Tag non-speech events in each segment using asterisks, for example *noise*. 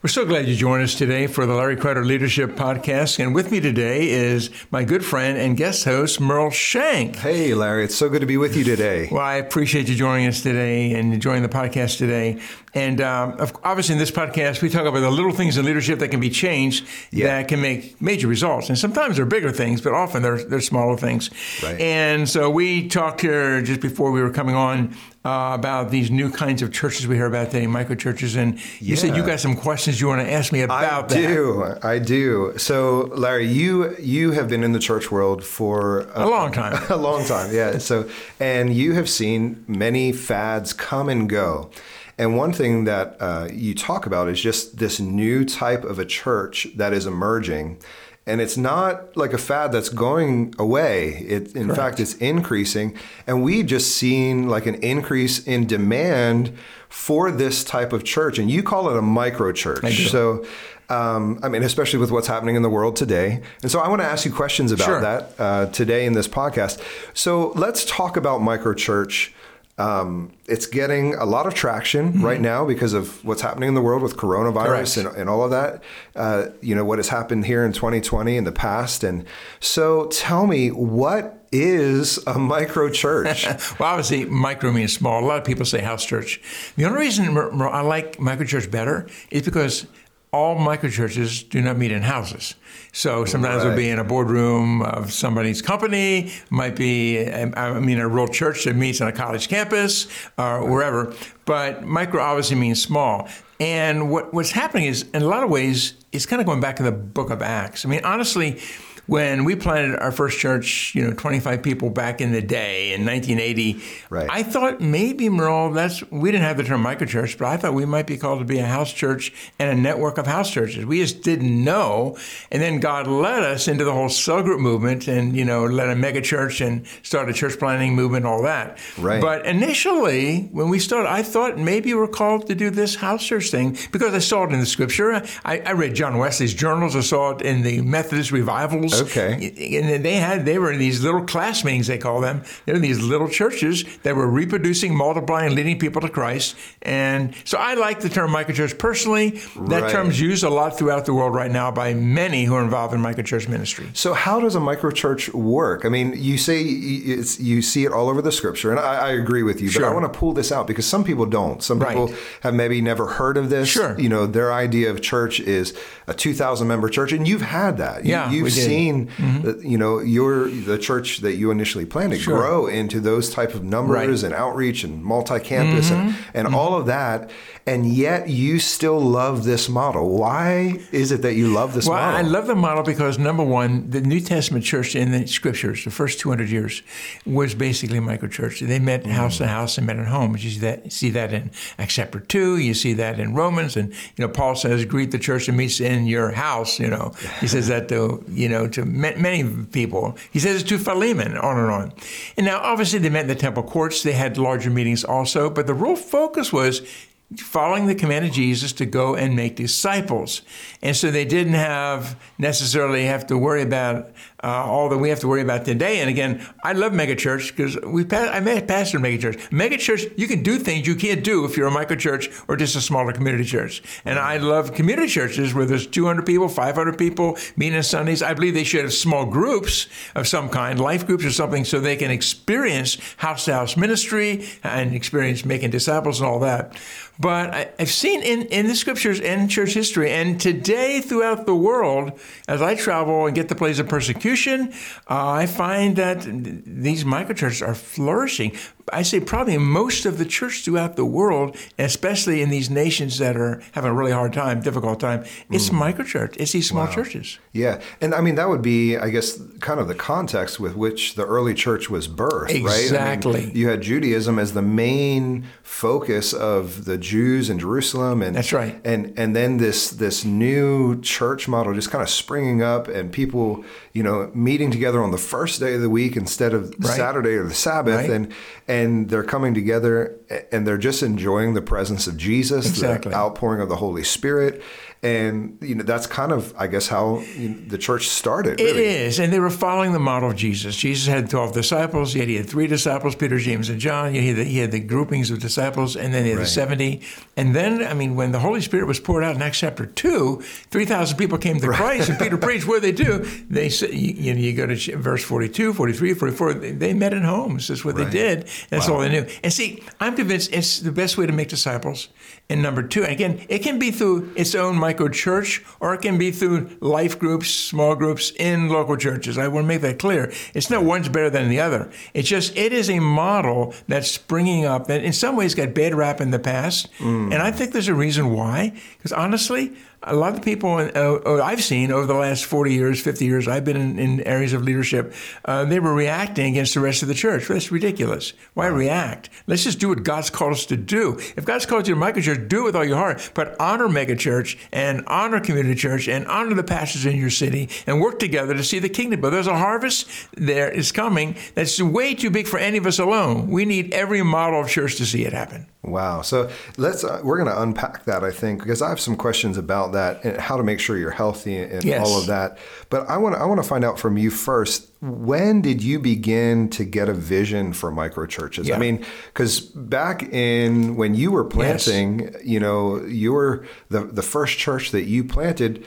We're so glad you joined us today for the Larry Kreider Leadership Podcast. And with me today is my good friend and guest host, Merle Shank. Hey, Larry. It's so good to be with you today. Well, I appreciate you joining us today and enjoying the podcast today. And um, obviously, in this podcast, we talk about the little things in leadership that can be changed yeah. that can make major results. And sometimes they're bigger things, but often they're, they're smaller things. Right. And so we talked here just before we were coming on uh, about these new kinds of churches we hear about today, micro churches. And you yeah. said you got some questions you want to ask me about that. I do. I do. So, Larry, you you have been in the church world for a, a long time. *laughs* A long time, yeah. So, and you have seen many fads come and go. And one thing that uh, you talk about is just this new type of a church that is emerging. And it's not like a fad that's going away. It, in Correct. fact, it's increasing. And we've just seen like an increase in demand for this type of church. And you call it a micro church. So, um, I mean, especially with what's happening in the world today. And so I want to ask you questions about sure. that uh, today in this podcast. So let's talk about micro church. Um, it's getting a lot of traction mm-hmm. right now because of what's happening in the world with coronavirus and, and, all of that. Uh, you know, what has happened here in 2020 in the past. And so tell me, what is a micro church? *laughs* well, obviously, micro means small. A lot of people say house church. The only reason I like micro church better is because all microchurches do not meet in houses. So sometimes right. it'll be in a boardroom of somebody's company, might be, um, I mean, a real church that meets on a college campus or wherever. But micro obviously means small. And what, what's happening is, in a lot of ways, it's kind of going back to the book of Acts. I mean, honestly, when we planted our first church, you know, 25 people back in the day in 1980, right. I thought maybe Merle, that's we didn't have the term microchurch, but I thought we might be called to be a house church and a network of house churches. We just didn't know, and then God led us into the whole cell group movement, and you know, led a mega church and started a church planting movement, all that. Right. But initially, when we started, I thought maybe we're called to do this house church thing because I saw it in the Scripture. I, I read John Wesley's journals. I saw it in the Methodist revivals. Okay. And they had they were in these little class meetings they call them. They were in these little churches that were reproducing, multiplying, leading people to Christ. And so I like the term microchurch personally. That right. term's used a lot throughout the world right now by many who are involved in microchurch ministry. So how does a microchurch work? I mean, you say you see it all over the scripture, and I, I agree with you. Sure. But I want to pull this out because some people don't. Some people right. have maybe never heard of this. Sure. You know, their idea of church is a 2,000 member church, and you've had that. Yeah, you, have seen seen mm-hmm. you know your the church that you initially planned to sure. grow into those type of numbers right. and outreach and multi-campus mm-hmm. and, and mm-hmm. all of that and yet you still love this model. Why is it that you love this well, model? I love the model because number one, the New Testament church in the scriptures, the first 200 years, was basically microchurch. They met mm. house to house and met at home. You see that, see that in Acts chapter 2, you see that in Romans, and you know Paul says, greet the church that meets in your house, you know. He says that to, you know, to many people. He says to Philemon, on and on. And now obviously they met in the temple courts, they had larger meetings also, but the real focus was following the command of Jesus to go and make disciples. And so they didn't have necessarily have to worry about uh, all that we have to worry about today. And again, I love megachurch because we I met pastor megachurch. Megachurch, you can do things you can't do if you're a microchurch or just a smaller community church. And I love community churches where there's 200 people, 500 people meeting on Sundays. I believe they should have small groups of some kind, life groups or something, so they can experience house to house ministry and experience making disciples and all that. But I, have seen in, in the scriptures and church history, and today throughout the world, as I travel and get to places of persecution, uh, I find that these microchurches are flourishing. I say probably most of the church throughout the world, especially in these nations that are having a really hard time, difficult time, it's mm. microchurch. It's these small wow. churches. Yeah, and I mean that would be, I guess, kind of the context with which the early church was birthed, exactly. right? Exactly. I mean, you had Judaism as the main focus of the Jews in Jerusalem, and that's right. And and then this this new church model just kind of springing up, and people, you know, meeting together on the first day of the week instead of right. Saturday or the Sabbath, right. and and they're coming together and they're just enjoying the presence of Jesus, exactly. the outpouring of the Holy Spirit, and you know that's kind of I guess how you know, the church started. Really. It is, and they were following the model of Jesus. Jesus had twelve disciples. Yet he had three disciples: Peter, James, and John. He had the, he had the groupings of disciples, and then he had right. the seventy. And then, I mean, when the Holy Spirit was poured out in Acts chapter two, three thousand people came to right. Christ, and Peter *laughs* preached. What did they do? They said, you, know, you go to verse 42, 43, 44. They met in homes. That's what right. they did. That's wow. all they knew. And see, I'm convinced it's the best way to make disciples. And number two, and again, it can be through its own micro church or it can be through life groups, small groups in local churches. I want to make that clear. It's not one's better than the other. It's just, it is a model that's springing up that in some ways got bad rap in the past. Mm. And I think there's a reason why. Because honestly, a lot of people uh, I've seen over the last 40 years, 50 years, I've been in, in areas of leadership, uh, they were reacting against the rest of the church. That's ridiculous. Why react? Let's just do what God's called us to do. If God's called you to microchurch, do it with all your heart, but honor megachurch and honor community church and honor the pastors in your city and work together to see the kingdom. But there's a harvest there is coming that's way too big for any of us alone. We need every model of church to see it happen. Wow. So let's uh, we're going to unpack that I think because I have some questions about that and how to make sure you're healthy and yes. all of that. But I want to I want to find out from you first. When did you begin to get a vision for micro churches? Yeah. I mean, because back in when you were planting, yes. you know, you were the the first church that you planted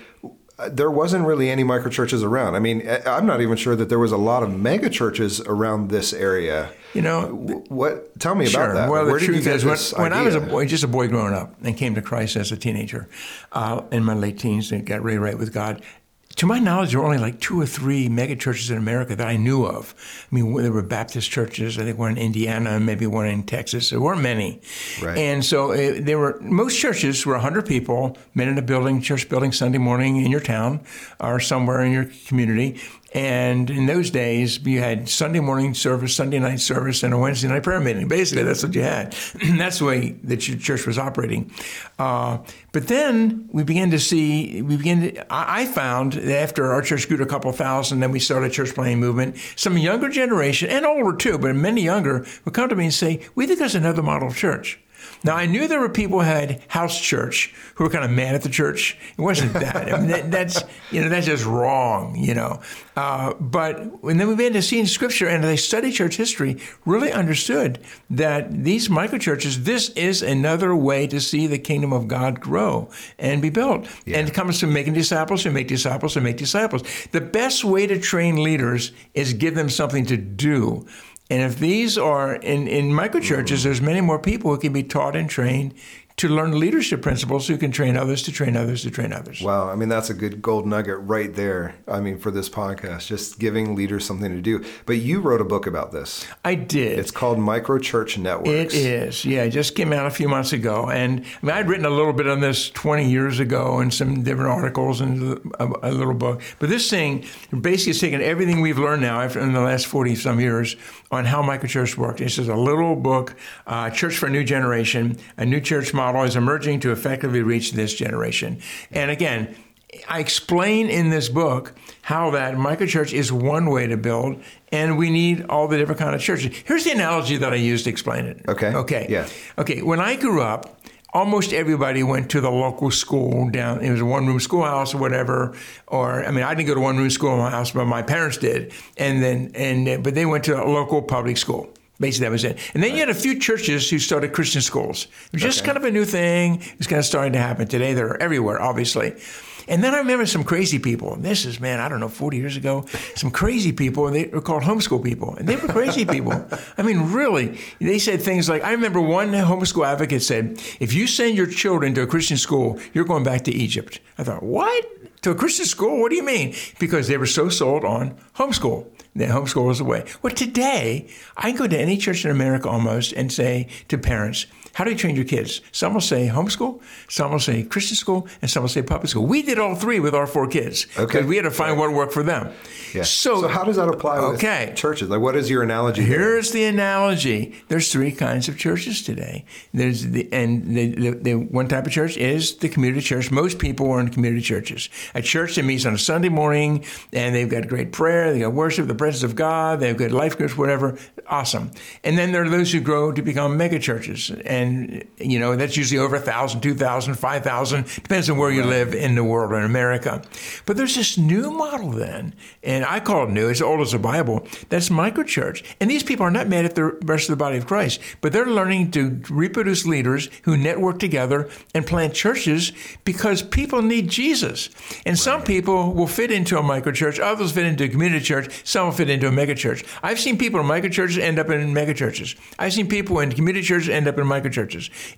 there wasn't really any micro churches around. I mean, I'm not even sure that there was a lot of mega churches around this area. You know, what? Tell me sure. about that. Well, Where the truth is, when, when, I was a boy, just a boy growing up, and came to Christ as a teenager, uh, in my late teens, and got really right with God, to my knowledge, there were only like two or three mega churches in America that I knew of. I mean, there were Baptist churches. I think one in Indiana maybe one in Texas. There weren't many. Right. And so it, uh, there were most churches were 100 people, met in a building, church building Sunday morning in your town or somewhere in your community. And in those days, you had Sunday morning service, Sunday night service, and a Wednesday night prayer meeting. Basically, that's what you had. *clears throat* that's the way that your church was operating. Uh, but then we began to see, we began to, I found that after our church grew to a couple thousand, then we started a church planting movement. Some younger generation, and older too, but many younger, would come to me and say, We think there's another model of church. Now, I knew there were people who had house church who were kind of mad at the church. It wasn't that. I mean, that, that's you know that's just wrong, you know. Uh, but when then we began to see in Scripture and they studied church history, really understood that these microchurches, this is another way to see the kingdom of God grow and be built. Yeah. And it comes to making disciples and make disciples and make disciples. The best way to train leaders is give them something to do. And if these are in, in microchurches, there's many more people who can be taught and trained to learn leadership principles who can train others to train others to train others. Wow. I mean, that's a good gold nugget right there. I mean, for this podcast, just giving leaders something to do. But you wrote a book about this. I did. It's called Micro Church Networks. It is. Yeah, it just came out a few months ago. And I mean, I'd written a little bit on this 20 years ago in some different articles and a, little book. But this thing basically has taken everything we've learned now in the last 40 some years on how microchurch work. This is a little book, uh, Church for a New Generation, a new church model is emerging to effectively reach this generation. And again, I explain in this book how that microchurch is one way to build, and we need all the different kind of churches. Here's the analogy that I use to explain it. Okay. Okay. Yeah. Okay. When I grew up, almost everybody went to the local school down. It was a one room schoolhouse or whatever. Or I mean, I didn't go to one room school in my house, but my parents did. And then and but they went to a local public school. Basically, that was it. And then right. you had a few churches who started Christian schools. It was just okay. kind of a new thing. It's kind of starting to happen. Today, they're everywhere, obviously. And then I remember some crazy people. And this is, man, I don't know, 40 years ago, some crazy people, and they were called homeschool people. And they were crazy people. *laughs* I mean, really, they said things like, I remember one homeschool advocate said, if you send your children to a Christian school, you're going back to Egypt. I thought, what? To a Christian school? What do you mean? Because they were so sold on homeschool. The homeschool was the way. Well, today, I can go to any church in America almost and say to parents, how do you train your kids? Some will say homeschool, some will say Christian school, and some will say public school. We did all three with our four kids because Okay. we had to find what worked for them. Yeah. So, So, how does that apply Okay. with churches? Like, what is your analogy here? Here's the analogy. There's three kinds of churches today. There's the and the, the, the one type of church is the community church. Most people are in community churches. A church that meets on a Sunday morning and they've got great prayer, they got worship, the presence of God, they've got life groups, whatever. Awesome. And then there are those who grow to become mega churches, and you know that's usually over a thousand, two thousand, five thousand, depends on where you live in the world or in America. But there's this new model then, and I call it new. It's old as the Bible. That's microchurch, and these people are not mad at the rest of the body of Christ, but they're learning to reproduce leaders who network together and plant churches because people need Jesus. And some people will fit into a microchurch, others fit into a community church, some will fit into a megachurch. I've seen people in microchurches end up in megachurches. I've seen people in community churches end up in microchurches.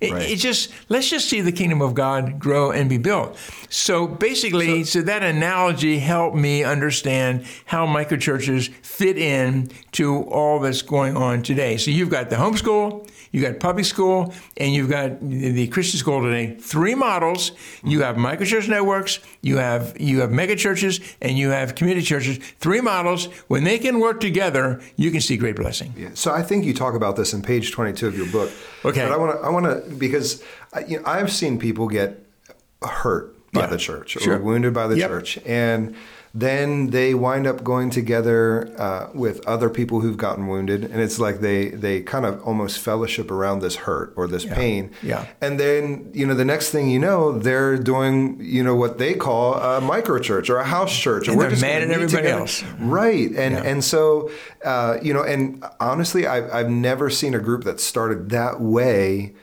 It, Right. it just let's just see the kingdom of God grow and be built. So basically, so, that analogy helped me understand how microchurches fit in to all that's going on today. So you've got the homeschool, you got public school, and you've got the Christian school today. Three models. You have microchurch networks, you have you have megachurches, and you have community churches. Three models. When they can work together, you can see great blessing. Yeah. So I think you talk about this in page 22 of your book. Okay. But I want to, I want to, because I, you know, I've seen people get hurt by Yeah. the church or Sure. wounded by the Yep. church. And then they wind up going together uh, with other people who've gotten wounded. And it's like they, they kind of almost fellowship around this hurt or this pain. Yeah. And then, you know, the next thing you know, they're doing, you know, what they call a micro church or a house church. And or they're just mad at everybody together. else. Right. And Yeah. and so uh, you know, and honestly, I've I've never seen a group that started that way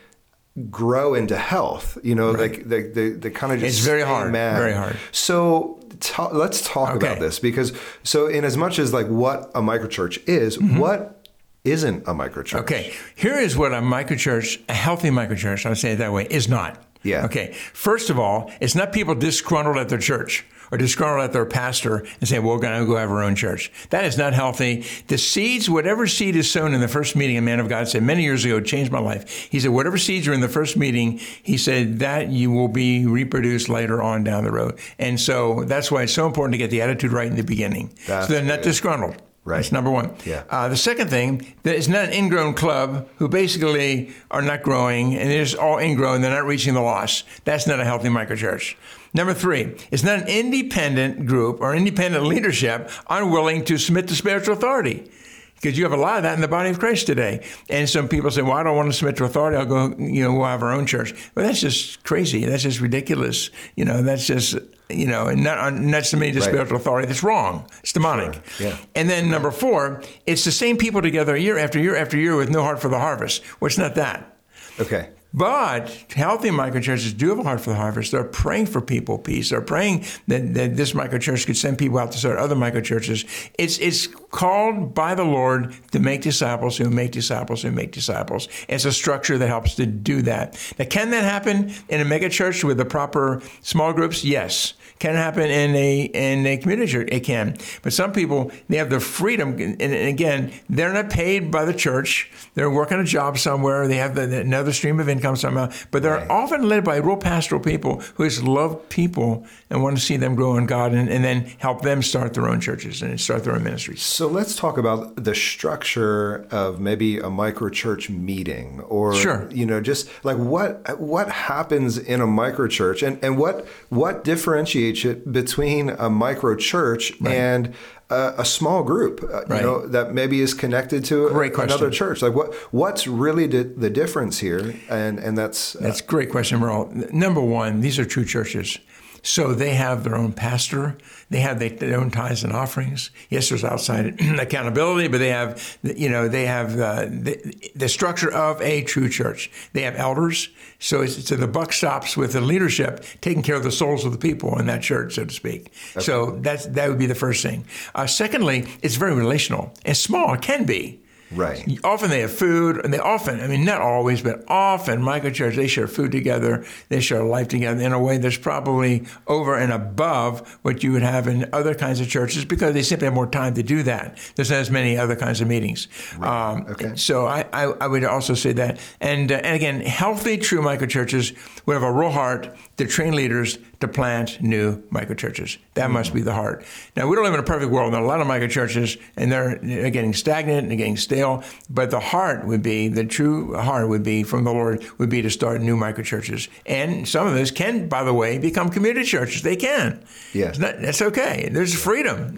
grow into health. You know, like they they, they kind of just It's very hard, mad. very hard. So ta- let's talk Okay. about this because so in as much as like what a microchurch is, what isn't a microchurch? Mm-hmm. Okay, here is what a microchurch, a healthy microchurch, I'll say it that way, is not. Yeah. Okay, first of all, it's not people disgruntled at their church or disgruntled at their pastor and say, well, we're going to go have our own church. That is not healthy. The seeds, whatever seed is sown in the first meeting, a man of God said many years ago, changed my life. He said, whatever seeds are in the first meeting, he said, that you will be reproduced later on down the road. And so that's why it's so important to get the attitude right in the beginning. That's so they're not good. disgruntled. Right. That's number one. Yeah. Uh, the second thing, that it's not an ingrown club who basically are not growing and they're just all ingrown, they're not reaching the loss. That's not a healthy microchurch. Number three, it's not an independent group or independent leadership unwilling to submit to spiritual authority. Because you have a lot of that in the body of Christ today. And some people say, well, I don't want to submit to authority. I'll go, you know, we'll have our own church. But that's just crazy. That's just ridiculous. You know, that's just, you know, and not, uh, not submitting to Right. spiritual authority. That's wrong. It's demonic. Sure. Yeah. And then number four, it's the same people together year after year after year with no heart for the harvest. Well, it's not that. Okay. But healthy microchurches do have a heart for the harvest. They're praying for people peace. They're praying that, that this microchurch could send people out to start other microchurches. It's it's called by the Lord to make disciples who make disciples who make disciples. It's a structure that helps to do that. Now, can that happen in a megachurch with the proper small groups? Yes. Can happen in a in a community church? It can. But some people they have the freedom, and, and again, they're not paid by the church. They're working a job somewhere. They have the, the- another stream of income somehow. But they're Right. often led by real pastoral people who just love people and want to see them grow in God, and, and then help them start their own churches and start their own ministries. So let's talk about the structure of maybe a micro church meeting or Sure. you know just like what what happens in a micro church and and what what differentiates it between a micro church and a, a small group uh, Right. you know that maybe is connected to Great question. another church like what what's really the, the difference here and and that's uh, That's a great question, Merle. Number one, these are true churches. So they have their own pastor. They have their their own tithes and offerings. Yes, there's outside *clears throat* accountability, but they have, you know, they have uh, the, the structure of a true church. They have elders. So it's, so the buck stops with the leadership taking care of the souls of the people in that church, so to speak. So that's that would be the first thing. Uh, secondly, it's very relational and small. It can be. Right. Often they have food, and they often, I mean, not always, but often microchurch, they share food together, they share life together in a way that's probably over and above what you would have in other kinds of churches because they simply have more time to do that. There's not as many other kinds of meetings. Right. Um, Okay. So I, I, I would also say that. And, uh, and again, healthy, true microchurches would have a real heart to train leaders to plant new microchurches. That must be the heart. Now, we don't live in a perfect world. There are a lot of microchurches, and they're, they're getting stagnant and they're getting stale. But the heart would be, the true heart would be from the Lord, would be to start new microchurches. And some of those can, by the way, become community churches. They can. Yes. Not- that's okay. There's freedom.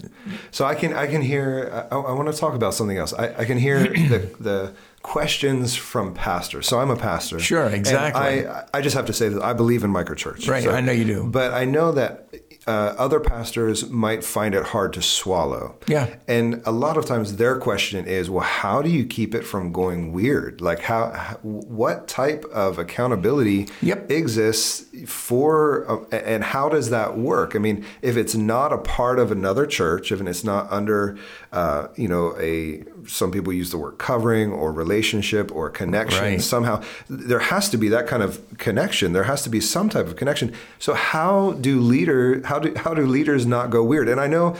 So I can I can hear I, I want to talk about something else. I, I can hear *clears throat* the the questions from pastors. So I'm a pastor. Sure, exactly. I I just have to say that I believe in microchurch. Right, So- I know you do. But I know that uh, other pastors might find it hard to swallow. Yeah. And a lot of times their question is, well, how do you keep it from going weird? Like how, how what type of accountability Yep. exists for uh, and how does that work? I mean, if it's not a part of another church, if it's not under uh, you know, a some people use the word covering or relationship or connection Right. somehow there has to be that kind of connection there has to be some type of connection so how do leader how do how do leaders not go weird and i know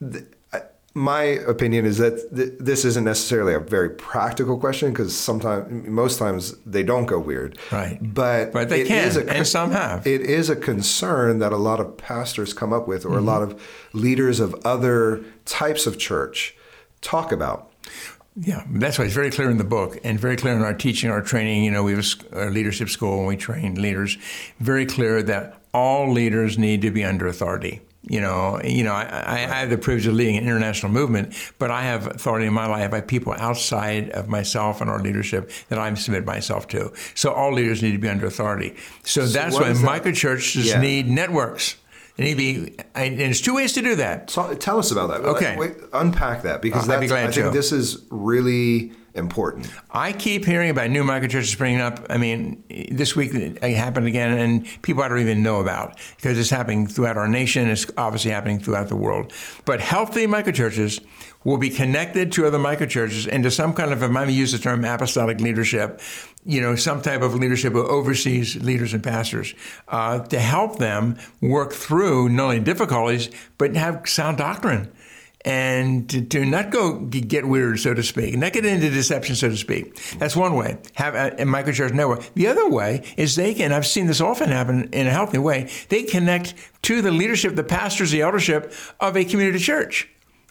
th- my opinion is that th- this isn't necessarily a very practical question because sometimes most times they don't go weird Right. but But they it can, is a and some have. it is a concern that a lot of pastors come up with or Mm-hmm. a lot of leaders of other types of church talk about Yeah, that's why it's very clear in the book and very clear in our teaching, our training. You know, we have a leadership school and we train leaders. Very clear that all leaders need to be under authority. You know, you know, I, I I have the privilege of leading an international movement, but I have authority in my life by people outside of myself and our leadership that I'm submit myself to. So all leaders need to be under authority. So, that's why that? microchurches Yeah. need networks. Need to be, and there's two ways to do that. So, tell us about that. Okay. Wait, unpack that because Uh, I'd be glad I think to. this is really important. I keep hearing about new microchurches springing up. I mean, this week it happened again, and people I don't even know about because it's happening throughout our nation. It's obviously happening throughout the world. But healthy microchurches will be connected to other microchurches into some kind of, if I may use the term apostolic leadership, you know, some type of leadership who oversees leaders and pastors uh, to help them work through not only difficulties, but have sound doctrine and to, to not go get weird, so to speak, not get into deception, so to speak. That's one way. Have a, a microchurch network. The other way is they can. I've seen this often happen in a healthy way. They connect to the leadership, the pastors, the eldership of a community church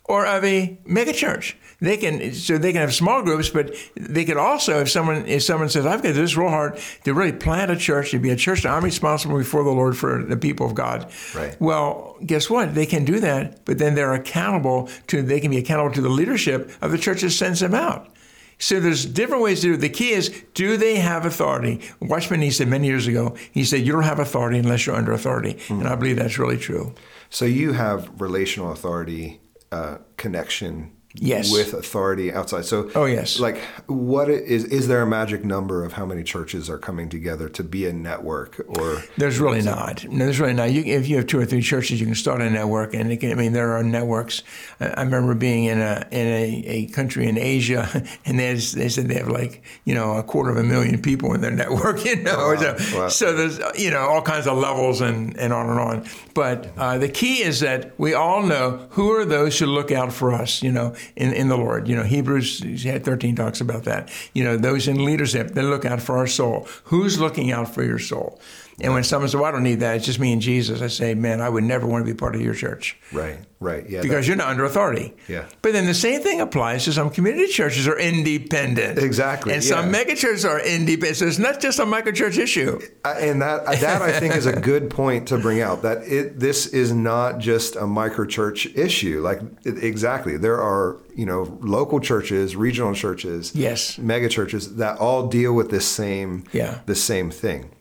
or of a megachurch. They can so they can have small groups, but they could also, if someone if someone says, "I've got this real hard to really plant a church, to be a church that I'm responsible before the Lord for the people of God." Right. Well, guess what? They can do that, but then they're accountable to. They can be accountable to the leadership of the church that sends them out. So there's different ways to do it. The key is, do they have authority? Watchman Nee said many years ago, he said, you don't have authority unless you're under authority. And I believe that's really true. So you have relational authority uh, connection Yes. with authority outside. So Oh, yes. like what is is there a magic number of how many churches are coming together to be a network or There's really not. No, there's really not. You, if you have two or three churches, you can start a network, and it can, I mean there are networks. I I remember being in a in a, a country in Asia, *laughs* and they they said they have like you know a quarter of a million people in their *laughs* network. You know, Wow. so, Wow. so there's you know all kinds of levels and and on and on. But uh, the key is that we all know who are those who look out for us. You know, in in the Lord. You know, Hebrews 13 talks about that. You know, those in leadership they look out for our soul. Who's looking out for your soul? And when someone says, well, I don't need that, it's just me and Jesus, I say, man, I would never want to be part of your church right right yeah because you're not under authority. Yeah. But then the same thing applies to some community churches are independent. Exactly, And some yeah. mega churches are independent. So it's not just a micro church issue. And that that I think is a good point to bring out that it this is not just a micro church issue like it, exactly there are you know local churches regional churches Yes. mega churches that all deal with this same Yeah. the same thing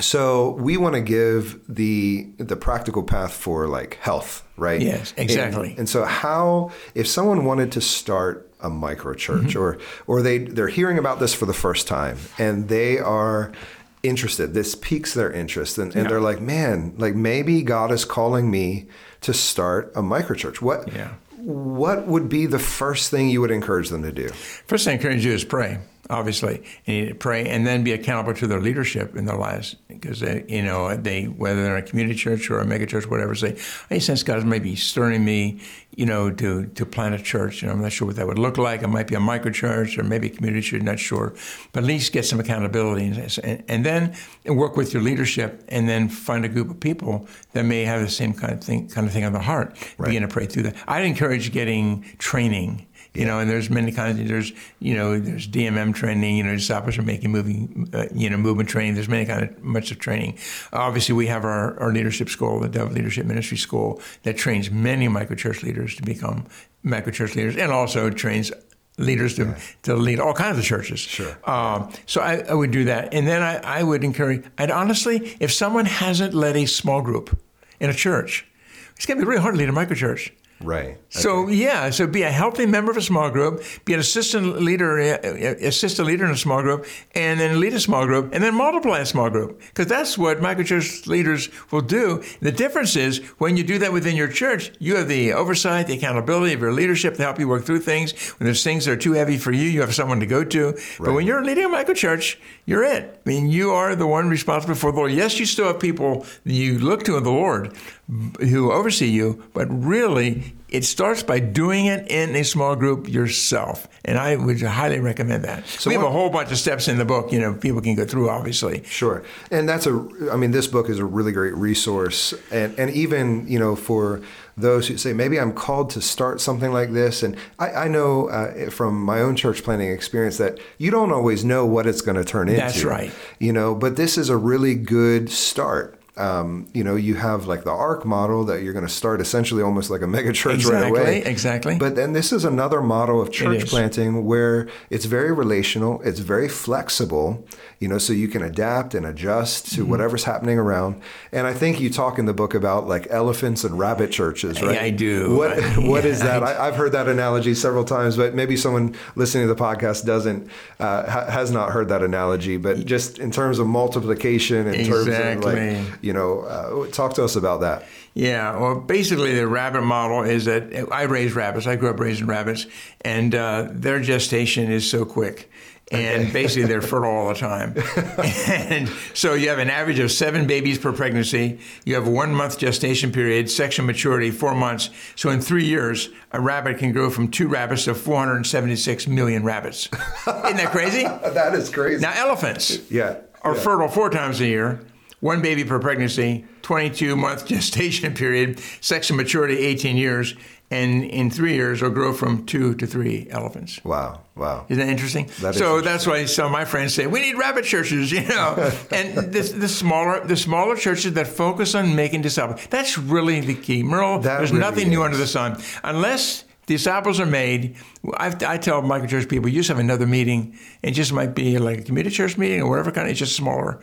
so we want to give the the practical path for like health right Yes, And- exactly. and, so how if someone wanted to start a micro church Mm-hmm. or or they they're hearing about this for the first time and they are interested this piques their interest and, and Yeah. they're like man like maybe god is calling me to start a micro church what Yeah. what would be the first thing you would encourage them to do? First thing I encourage you is pray. Obviously, you need to pray and then be accountable to their leadership in their lives, because they, you know they whether they're a community church or a mega church, whatever. Say, I sense God is maybe stirring me, you know, to to plant a church. You know, I'm not sure what that would look like. It might be a micro church or maybe a community church. Not sure, but at least get some accountability and, and then work with your leadership, and then find a group of people that may have the same kind of thing, kind of thing on the heart. Right. Begin to pray through that. I'd encourage getting training you know, and there's many kinds. Of, there's you know, there's DMM training. You know, disciples are making moving, uh, you know, movement training. There's many kind of much of training. Obviously, we have our, our leadership school, the Dove Leadership Ministry School, that trains many microchurch leaders to become microchurch leaders, and also trains leaders to, yeah. to lead all kinds of churches. Sure. Um, so I, I, would do that, and then I, I would encourage. I'd honestly, if someone hasn't led a small group in a church, it's going to be really hard to lead a microchurch. Right. So yeah, so be a healthy member of a small group, be an assistant leader, assistant leader in a small group, and then lead a small group, and then multiply a small group, because that's what microchurch leaders will do. The difference is when you do that within your church, you have the oversight, the accountability of your leadership to help you work through things. When there's things that are too heavy for you, you have someone to go to. Right. But when you're leading a microchurch, you're it. I mean, you are the one responsible for the Lord. Yes, you still have people you look to in the Lord who oversee you, but really it starts by doing it in a small group yourself. And I would highly recommend that. So we have a whole bunch of steps in the book, you know, people can go through, obviously. Sure. And that's a, I mean, this book is a really great resource. And, and even, you know, for those who say, maybe I'm called to start something like this. And I, I know uh, from my own church planning experience that you don't always know what it's going to turn into. That's right. You know, but this is a really good start um, you know, you have like the ARC model that you're going to start essentially almost like a *laughs* mega church exactly, right away. Exactly. But then this is another model of church planting where it's very relational, it's very flexible, you know, so you can adapt and adjust to mm-hmm. whatever's happening around. And I think you talk in the book about like elephants and rabbit churches, right? I do. What *laughs* What is that? I, have heard that analogy several times, but maybe someone listening to the podcast doesn't uh, ha- has not heard that analogy. But just in terms of multiplication, in exactly. terms of like you know, uh, talk to us about that. Yeah, well, basically, the rabbit model is that I raise rabbits. I grew up raising rabbits, and uh, their gestation is so quick. And basically, they're *laughs* fertile all the time. *laughs* and so you have an average of seven babies per pregnancy. You have a one month gestation period, sexual maturity, four months. So in three years, a rabbit can grow from two rabbits to 476 million rabbits. Isn't that crazy? *laughs* that is crazy. Now, elephants yeah, are yeah. fertile four times a year one baby per pregnancy, 22 month *laughs* gestation period, sexual maturity 18 years, and in three years will grow from two to three elephants. Wow, wow. Isn't that interesting? That so interesting. that's why some of my friends say we need rabbit churches, *laughs* you know. and this, the smaller the smaller churches that focus on making disciples. That's really the key. Merle, that there's really nothing is. new under the sun. Unless disciples are made. I've, i tell microchurch people, you just have another meeting. It just might be like a community church meeting or whatever kind. It's just smaller.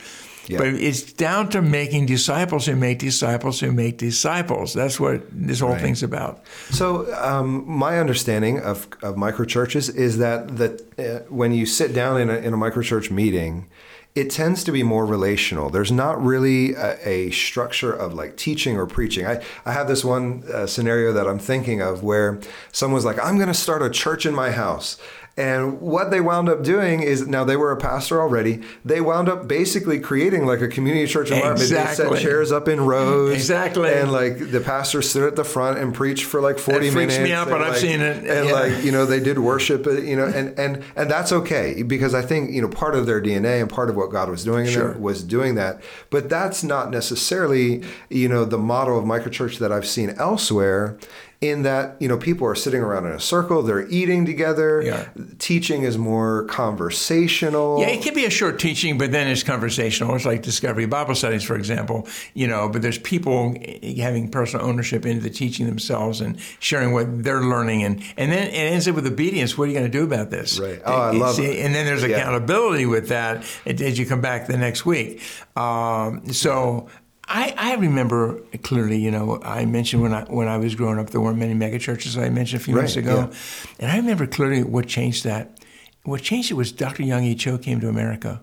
Yeah. But it's down to making disciples who make disciples who make disciples. That's what this whole right. thing's about. So, um, my understanding of, of microchurches is that that uh, when you sit down in a, in a microchurch meeting, it tends to be more relational. There's not really a, a, structure of like teaching or preaching. I, I have this one uh, scenario that I'm thinking of where someone's like, I'm going to start a church in my house. And what they wound up doing is now they were a pastor already. They wound up basically creating like a community church environment. Exactly. They set chairs up in rows. Exactly. And like the pastor stood at the front and preached for like 40 that minutes. freaks me out, but like, I've seen it. And yeah. like, you know, they did worship, uh, you know, and, and, and that's okay because I think, you know, part of their DNA and part of what God was doing sure. was doing that. But that's not necessarily, you know, the model of microchurch that I've seen elsewhere in that you know people are sitting around in a circle they're eating together. Yeah. teaching is more conversational. Yeah it can be a short teaching but then it's conversational. It's like discovery bible studies for example you know but there's people having personal ownership into the teaching themselves and sharing what they're learning. And and then it ends up with obedience. What are you going to do about this? Right. Oh i love See, it. and then there's accountability yeah. with that as you come back the next week. Um, so I, I remember clearly, you know, I mentioned when I when I was growing up, there weren't many megachurches. I mentioned a few right, minutes ago, yeah. and I remember clearly what changed that. What changed it was Dr. Yonggi Cho came to America,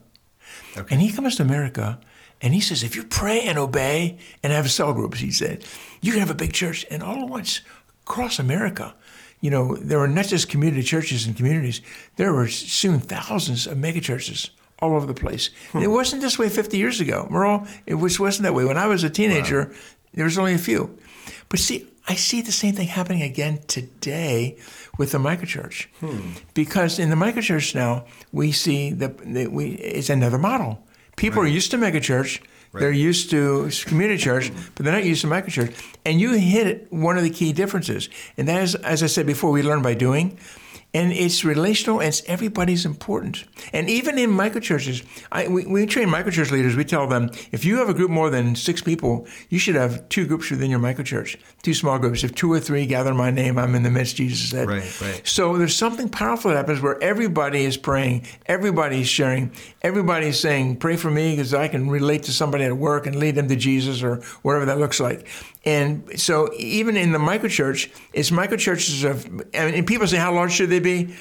okay. and he comes to America, and he says, if you pray and obey and have cell groups, he said, you can have a big church. And all at once, across America. You know, there were not just community churches and communities, there were soon thousands of megachurches all over the place. Hmm. It wasn't this way 50 years ago. Merle, it was, wasn't that way. When I was a teenager, wow. there was only a few. But see, I see the same thing happening again today with the microchurch. Hmm. Because in the microchurch now, we see that we, it's another model. People right. are used to megachurch. Right. They're used to community church, but they're not used to microchurch. And you hit one of the key differences. And that is, as I said before, we learn by doing and it's relational and it's everybody's important. And even in microchurches, I, we, we train microchurch leaders. We tell them if you have a group more than six people, you should have two groups within your microchurch, two small groups. If two or three gather my name, I'm in the midst. Jesus said. Right, right. So there's something powerful that happens where everybody is praying, everybody's sharing, everybody's saying, "Pray for me," because I can relate to somebody at work and lead them to Jesus or whatever that looks like. And so even in the microchurch, it's microchurches of, and people say, how large should they be?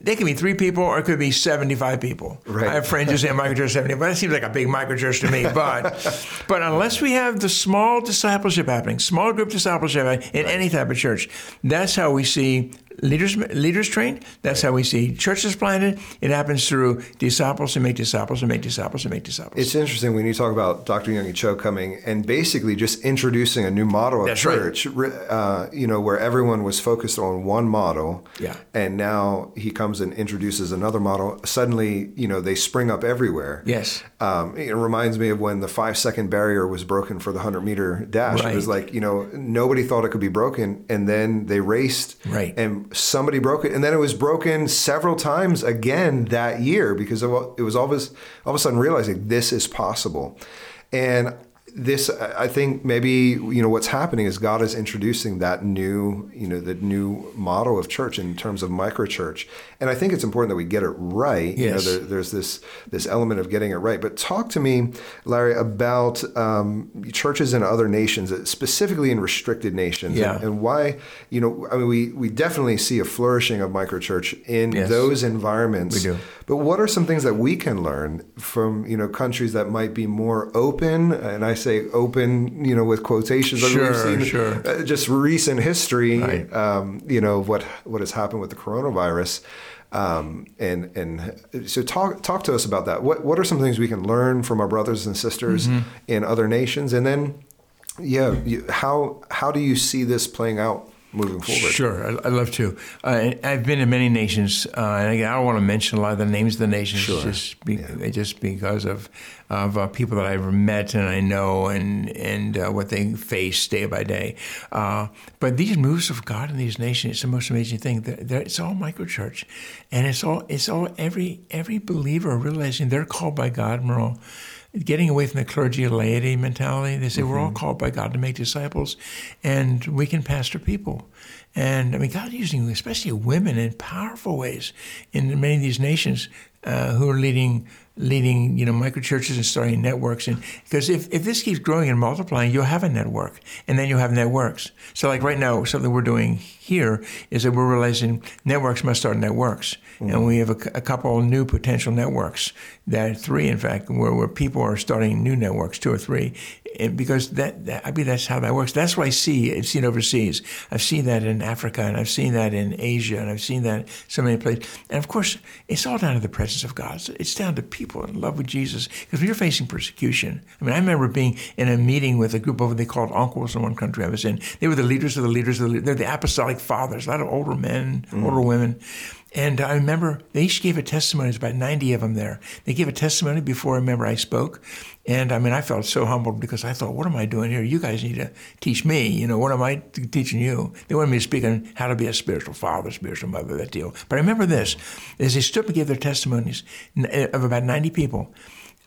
They can be three people or it could be 75 people. Right. I have friends who say microchurch 70, but that seems like a big microchurch to me. *laughs* But, but unless we have the small discipleship happening, small group discipleship in right. any type of church, that's how we see leaders leaders trained. That's how we see churches planted. It happens through disciples and make disciples and make disciples and make disciples. It's interesting when you talk about Dr. Yonggi Cho coming and basically just introducing a new model of That's church. Right. Uh, you know, where everyone was focused on one model. Yeah. And now he comes and introduces another model. Suddenly, you know, they spring up everywhere. Yes. Um, it reminds me of when the five second barrier was broken for the hundred meter dash. Right. It was like you know nobody thought it could be broken, and then they raced. Right. And somebody broke it, and then it was broken several times again that year because it was all of all of a sudden realizing this is possible. And this i think maybe you know what's happening is god is introducing that new you know the new model of church in terms of micro church and i think it's important that we get it right yes. you know there, there's this this element of getting it right but talk to me larry about um, churches in other nations specifically in restricted nations yeah. and, and, why you know i mean we we definitely see a flourishing of micro church in yes. those environments we do but what are some things that we can learn from you know countries that might be more open and i say open, you know, with quotations. Sure, seen, sure. Uh, just recent history, right. um, you know, what what has happened with the coronavirus. Um, and and so talk talk to us about that. What what are some things we can learn from our brothers and sisters mm-hmm. in other nations? And then, yeah, you, how how do you see this playing out moving forward. Sure, I, would love to. Uh, I've been in many nations, uh, and I don't want to mention a lot of the names of the nations, sure. just be, yeah. just because of of uh, people that I've met and I know, and and uh, what they face day by day. Uh, but these moves of God in these nations, it's the most amazing thing. They're, they're, it's all microchurch, and it's all it's all every every believer realizing they're called by God, Merle getting away from the clergy laity mentality. They say mm-hmm. we're all mm-hmm. called by God to make disciples, and we can pastor people. And I mean, God using especially women in powerful ways in many of these nations uh, who are leading leading you know micro churches and starting networks. And because if, if this keeps growing and multiplying you'll have a network and then you'll have networks. So like right now something we're doing here is that we're realizing networks must start networks. Mm-hmm. and we have a, a, couple new potential networks that three in fact where, where people are starting new networks two or three and because that, that I mean that's how that works. That's what I see. I've seen overseas. I've seen that in Africa, and I've seen that in Asia, and I've seen that so many places. And of course, it's all down to the presence of God. It's down to people in love with Jesus. Because when you're facing persecution, I mean, I remember being in a meeting with a group of what they called uncles in one country I was in. They were the leaders of the leaders of the. They're the apostolic fathers. A lot of older men, mm. older women. And I remember they each gave a testimony. There's about 90 of them there. They gave a testimony before I remember I spoke. And I mean, I felt so humbled because I thought, what am I doing here? You guys need to teach me. You know, what am I teaching you? They wanted me to speak on how to be a spiritual father, spiritual mother, that deal. But I remember this as they stood and gave their testimonies eh, of about 90 people,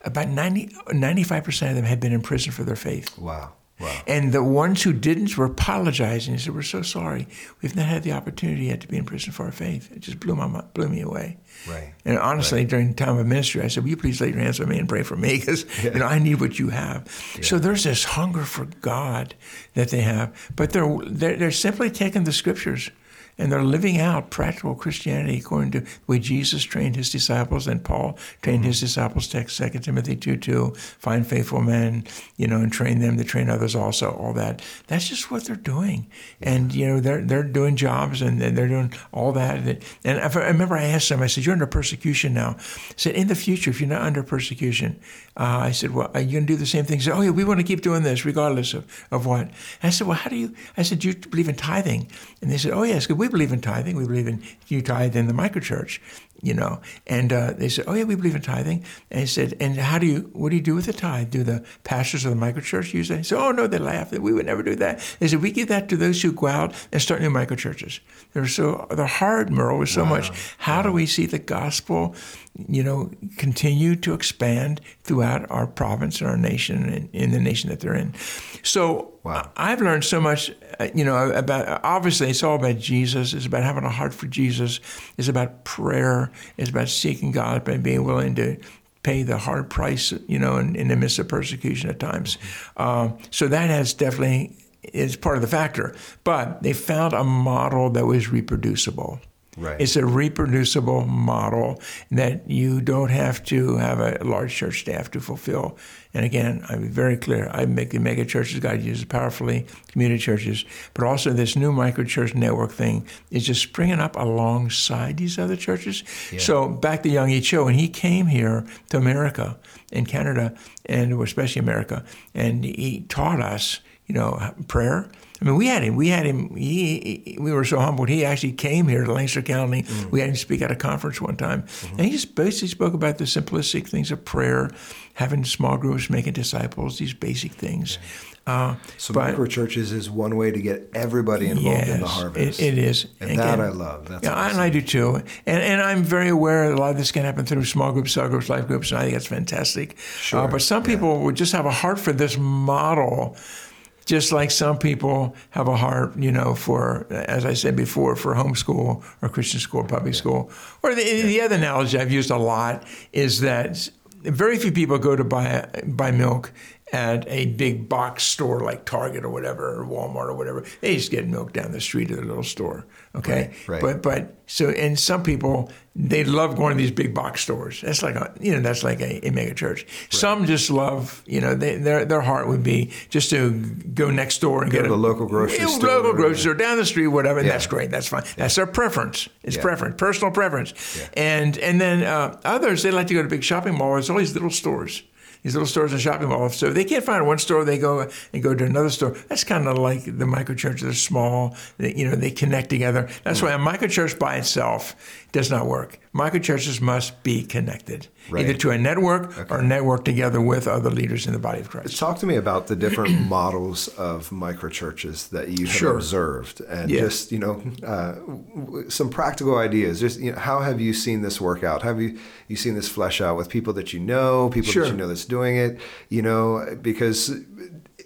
about 90, 95% of them had been in prison for their faith. Wow. Wow. And the ones who didn't were apologizing. They said, "We're so sorry. We've not had the opportunity yet to be in prison for our faith." It just blew my blew me away. Right. And honestly, right. during the time of ministry, I said, "Will you please lay your hands on me and pray for me *laughs* because yeah. you know I need what you have." Yeah. So there's this hunger for God that they have, but they're, they're they're simply taking the scriptures and they're living out practical Christianity according to the way Jesus trained his disciples and Paul trained his disciples. Text Second Timothy two two, find faithful men, you know, and train them to train others also. All that. That's just what they're doing, and you know they're they're doing jobs and they're doing all that. And I remember I asked them. I said, "You're under persecution now." I said, "In the future, if you're not under persecution," uh, I said, "Well, are you going to do the same thing?" He said, "Oh yeah, we want to keep doing this regardless of of what." And I said, "Well, how do you?" I said, "Do you believe in tithing?" And they said, "Oh yes, we believe in tithing. We believe in you tithe in the microchurch, you know." And uh, they said, "Oh yeah, we believe in tithing." And he said, "And how do you? What do you do with the tithe? Do the pastors of the microchurch use it?" He said, "Oh no, they laugh. We would never do that." They said, "We give that to those who go out and start new microchurches." They're so they're hard, Merle, with so wow. much. How wow. do we see the gospel? you know, continue to expand throughout our province and our nation and in the nation that they're in. So wow. I've learned so much, you know, about obviously it's all about Jesus. It's about having a heart for Jesus. It's about prayer. It's about seeking God and being willing to pay the hard price, you know, in, in the midst of persecution at times. Uh, so that has definitely is part of the factor. But they found a model that was reproducible. Right. It's a reproducible model that you don't have to have a large church staff to fulfill. And again, I'm very clear. I make the mega churches God uses powerfully, community churches, but also this new micro church network thing is just springing up alongside these other churches. Yeah. So back to Young E. Cho, and he came here to America and Canada, and especially America, and he taught us, you know, prayer I mean, we had him. We had him. He, we were so humbled. He actually came here to Lancaster County. Mm. We had him speak at a conference one time, mm-hmm. and he just basically spoke about the simplistic things of prayer, having small groups, making disciples, these basic things. Uh, so micro churches is one way to get everybody involved yes, in the harvest. It, it is, and Again, that I love. That's yeah, awesome. and I do too. And and I'm very aware that a lot of this can happen through small groups, cell groups, life groups, and I think that's fantastic. Sure. Uh, but some people yeah. would just have a heart for this model just like some people have a heart, you know, for, as I said before, for homeschool or Christian school, or public yeah. school. Or the, yeah. the, other analogy I've used a lot is that very few people go to buy, buy milk at a big box store like Target or whatever, or Walmart or whatever. They just get milk down the street at a little store. Okay, right, right. but but so and some people they love going to these big box stores. That's like a you know that's like a, a mega church. Right. Some just love you know they, their their heart would be just to go next door and go get to a local grocery you know, store, local grocery store down the street, whatever. And yeah. that's great. That's fine. Yeah. That's their preference. It's yeah. preference, personal preference. And and then uh, others they like to go to big shopping malls. There's all these little stores these little stores and shopping malls. So if they can't find one store, they go and go to another store. That's kind of like the micro church. They're small. They, you know, they connect together. That's mm. why a microchurch by itself does not work. Microchurches must be connected, right. either to a network okay. or network together with other leaders in the body of Christ. Talk to me about the different *clears throat* models of microchurches that you have sure. observed, and just you know uh, some practical ideas. Just you know, how have you seen this work out? Have you you seen this flesh out with people that you know, people sure. that you know that's doing it? You know, because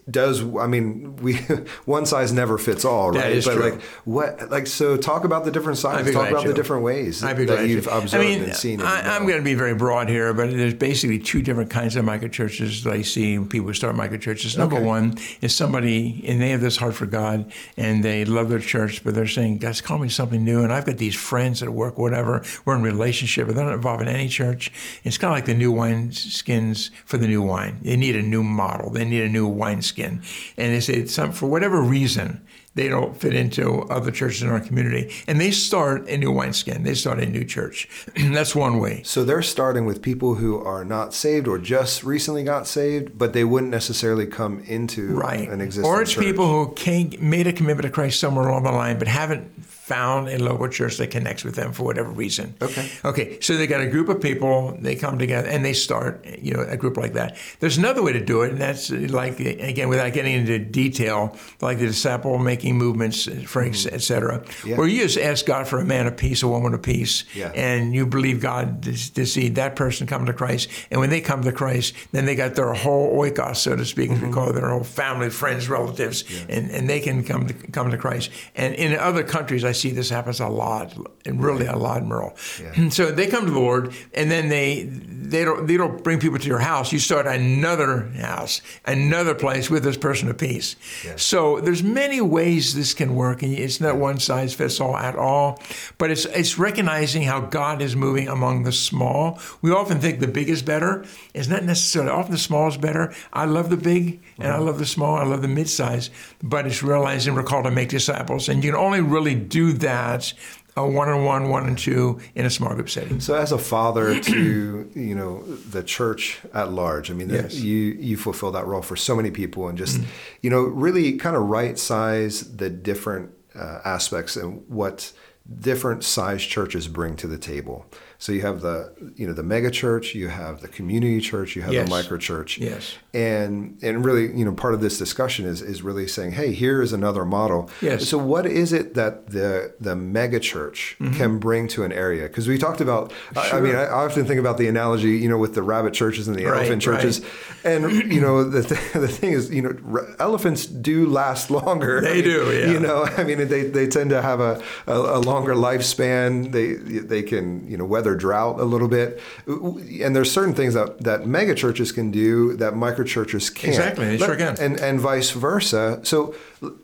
does I mean we *laughs* one size never fits all, right? That is but true. like what like so talk about the different sizes, talk about the different ways that you've observed I mean, and seen. I, am going to be very broad here, but there's basically two different kinds of microchurches that I see people start microchurches. Number okay. one is somebody and they have this heart for God and they love their church, but they're saying, God's call me something new, and I've got these friends at work, whatever. We're in relationship, but they're not involved in any church. It's kind of like the new wine skins for the new wine. They need a new model. They need a new wine skin skin. And they say, some, for whatever reason, they don't fit into other churches in our community. And they start a new wineskin. They start a new church. *clears throat* That's one way. So they're starting with people who are not saved or just recently got saved, but they wouldn't necessarily come into right. an existing Or it's church. people who came, made a commitment to Christ somewhere along the line, but haven't found a local church that connects with them for whatever reason. Okay. Okay. So they got a group of people, they come together and they start, you know, a group like that. There's another way to do it, and that's like, again, without getting into detail, like the disciple making movements, for mm-hmm. et cetera, yeah. where you just ask God for a man of peace, a woman of peace, yeah. and you believe God to, see that person come to Christ. And when they come to Christ, then they got their whole oikos, so to speak, mm-hmm. as we call it, their whole family, friends, relatives, yeah. and, and they can come to, come to Christ. And in other countries, I see this happens a lot, and really a lot, Merle. Yeah. *clears throat* So they come to the Lord, and then they they don't they don't bring people to your house. You start another house, another place with this person of peace. Yeah. So there's many ways this can work, and it's not one size fits all at all. But it's it's recognizing how God is moving among the small. We often think the big is better. It's not necessarily. Often the small is better. I love the big, and mm-hmm. I love the small. I love the mid-size. But it's realizing we're called to make disciples, and you can only really do that a one-on-one, one and two in a small group setting. So, as a father to you know the church at large, I mean, yes. you you fulfill that role for so many people, and just mm-hmm. you know really kind of right size the different uh, aspects and what different size churches bring to the table. So you have the you know the mega church, you have the community church, you have yes. the micro church. Yes. And and really, you know, part of this discussion is is really saying, hey, here is another model. Yes. So what is it that the the mega church mm-hmm. can bring to an area? Because we talked about sure. I, I, mean, I, often think about the analogy, you know, with the rabbit churches and the right, elephant churches. Right. And you know, the th- *laughs* the thing is, you know, elephants do last longer. They I mean, do, yeah. You know, *laughs* I mean, they they tend to have a, a, a longer lifespan. They they can, you know, weather weather drought a little bit. And there's certain things that, that mega churches can do that micro churches can't. Exactly, they Let, sure can. And, and vice versa. So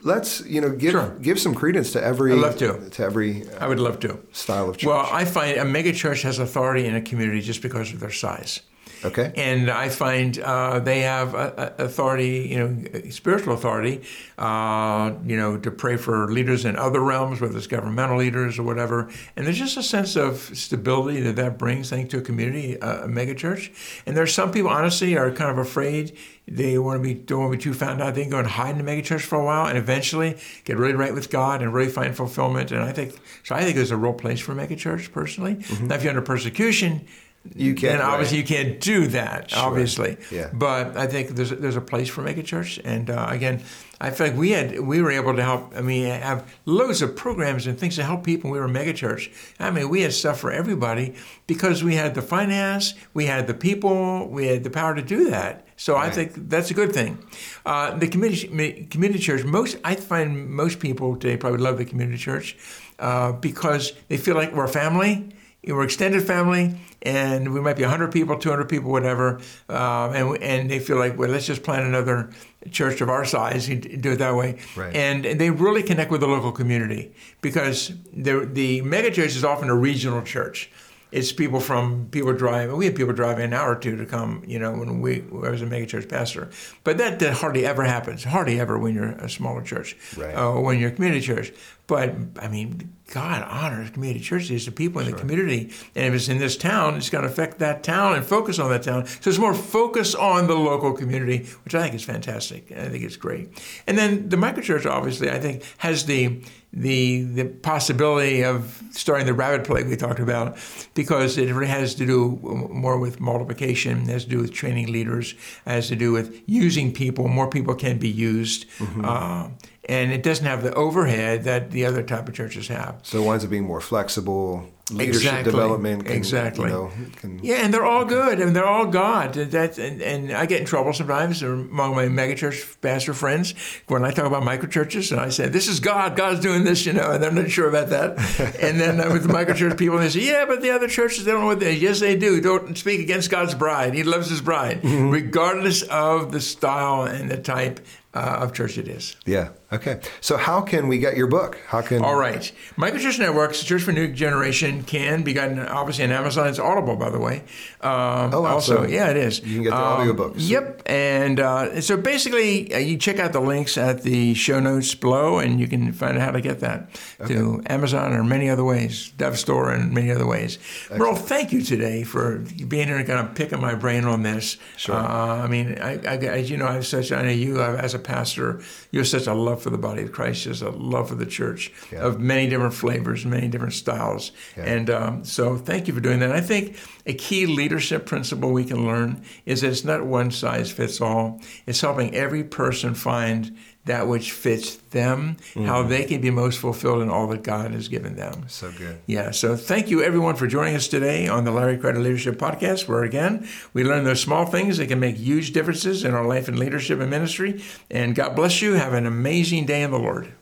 let's, you know, give sure. give some credence to every I'd love to. to every uh, I would love to. style of church. Well, I find a mega church has authority in a community just because of their size. Okay. And I find uh, they have authority, you know, spiritual authority, uh, you know, to pray for leaders in other realms, whether it's governmental leaders or whatever. And there's just a sense of stability that that brings, I think, to a community, a megachurch. And there's some people, honestly, are kind of afraid. They want to be don't want to be too found out. They can go and hide in the megachurch for a while, and eventually get really right with God and really find fulfillment. And I think so. I think there's a real place for megachurch personally. Mm-hmm. Now, if you're under persecution you can't. And obviously, right. you can't do that. Sure. Obviously, yeah. But I think there's there's a place for mega church, and uh, again, I feel like we had we were able to help. I mean, have loads of programs and things to help people. We were a mega church. I mean, we had stuff for everybody because we had the finance, we had the people, we had the power to do that. So right. I think that's a good thing. Uh, the community community church. Most I find most people today probably love the community church uh, because they feel like we're a family we're extended family, and we might be 100 people, 200 people, whatever, uh, and and they feel like, well, let's just plant another church of our size, you do it that way, right. and they really connect with the local community because the the megachurch is often a regional church it's people from people driving. We had people driving an hour or two to come. You know, when we when I was a megachurch pastor, but that, that hardly ever happens. Hardly ever when you're a smaller church, right. uh, when you're a community church. But I mean, God honors community churches, the people in sure. the community, and if it's in this town, it's going to affect that town and focus on that town. So it's more focus on the local community, which I think is fantastic. I think it's great. And then the microchurch, obviously, I think has the the the possibility of starting the rabbit plague we talked about because it really has to do more with multiplication, has to do with training leaders, has to do with using people. More people can be used. Mm-hmm. Uh, and it doesn't have the overhead that the other type of churches have. So it winds up being more flexible, leadership exactly. development. Can, exactly. You know, can, yeah, and they're all good, and they're all God. That and, and I get in trouble sometimes among my megachurch pastor friends when I talk about microchurches, and I say, "This is God. God's doing this," you know, and they're not sure about that. *laughs* and then uh, with the microchurch people, they say, "Yeah, but the other churches, they don't know what they." Yes, they do. Don't speak against God's bride. He loves His bride, mm-hmm. regardless of the style and the type uh, of church it is. Yeah. Okay. So how can we get your book? How can? All right. Microchurch Networks, the Church for New Generation, can be gotten obviously on Amazon. It's Audible, by the way. Um, oh, also, yeah, it is. You can get the um, audiobooks. Yep. And uh, so basically, uh, you check out the links at the show notes below, and you can find out how to get that okay. to Amazon or many other ways, Dev Store, and many other ways. Excellent. Merle, thank you today for being here and kind of picking my brain on this. Sure. Uh, I mean, I, I, as you know, I have such. I know you as a pastor, you have such a love for the body of Christ, just a love for the church yeah. of many different flavors, many different styles. Yeah. And um, so, thank you for doing that. I think a key leadership principle we can learn is that it's not one size fits all. It's helping every person find that which fits them, mm-hmm. how they can be most fulfilled in all that God has given them. So good. Yeah. So thank you everyone for joining us today on the Larry Kreider Leadership Podcast, where again we learn those small things that can make huge differences in our life and leadership and ministry. And God bless you. Have an amazing day in the Lord.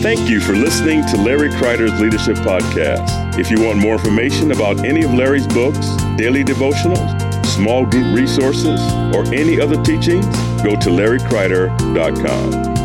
Thank you for listening to Larry Kreider's Leadership Podcast. If you want more information about any of Larry's books, daily devotionals, small group resources, or any other teachings, go to larrykreider.com.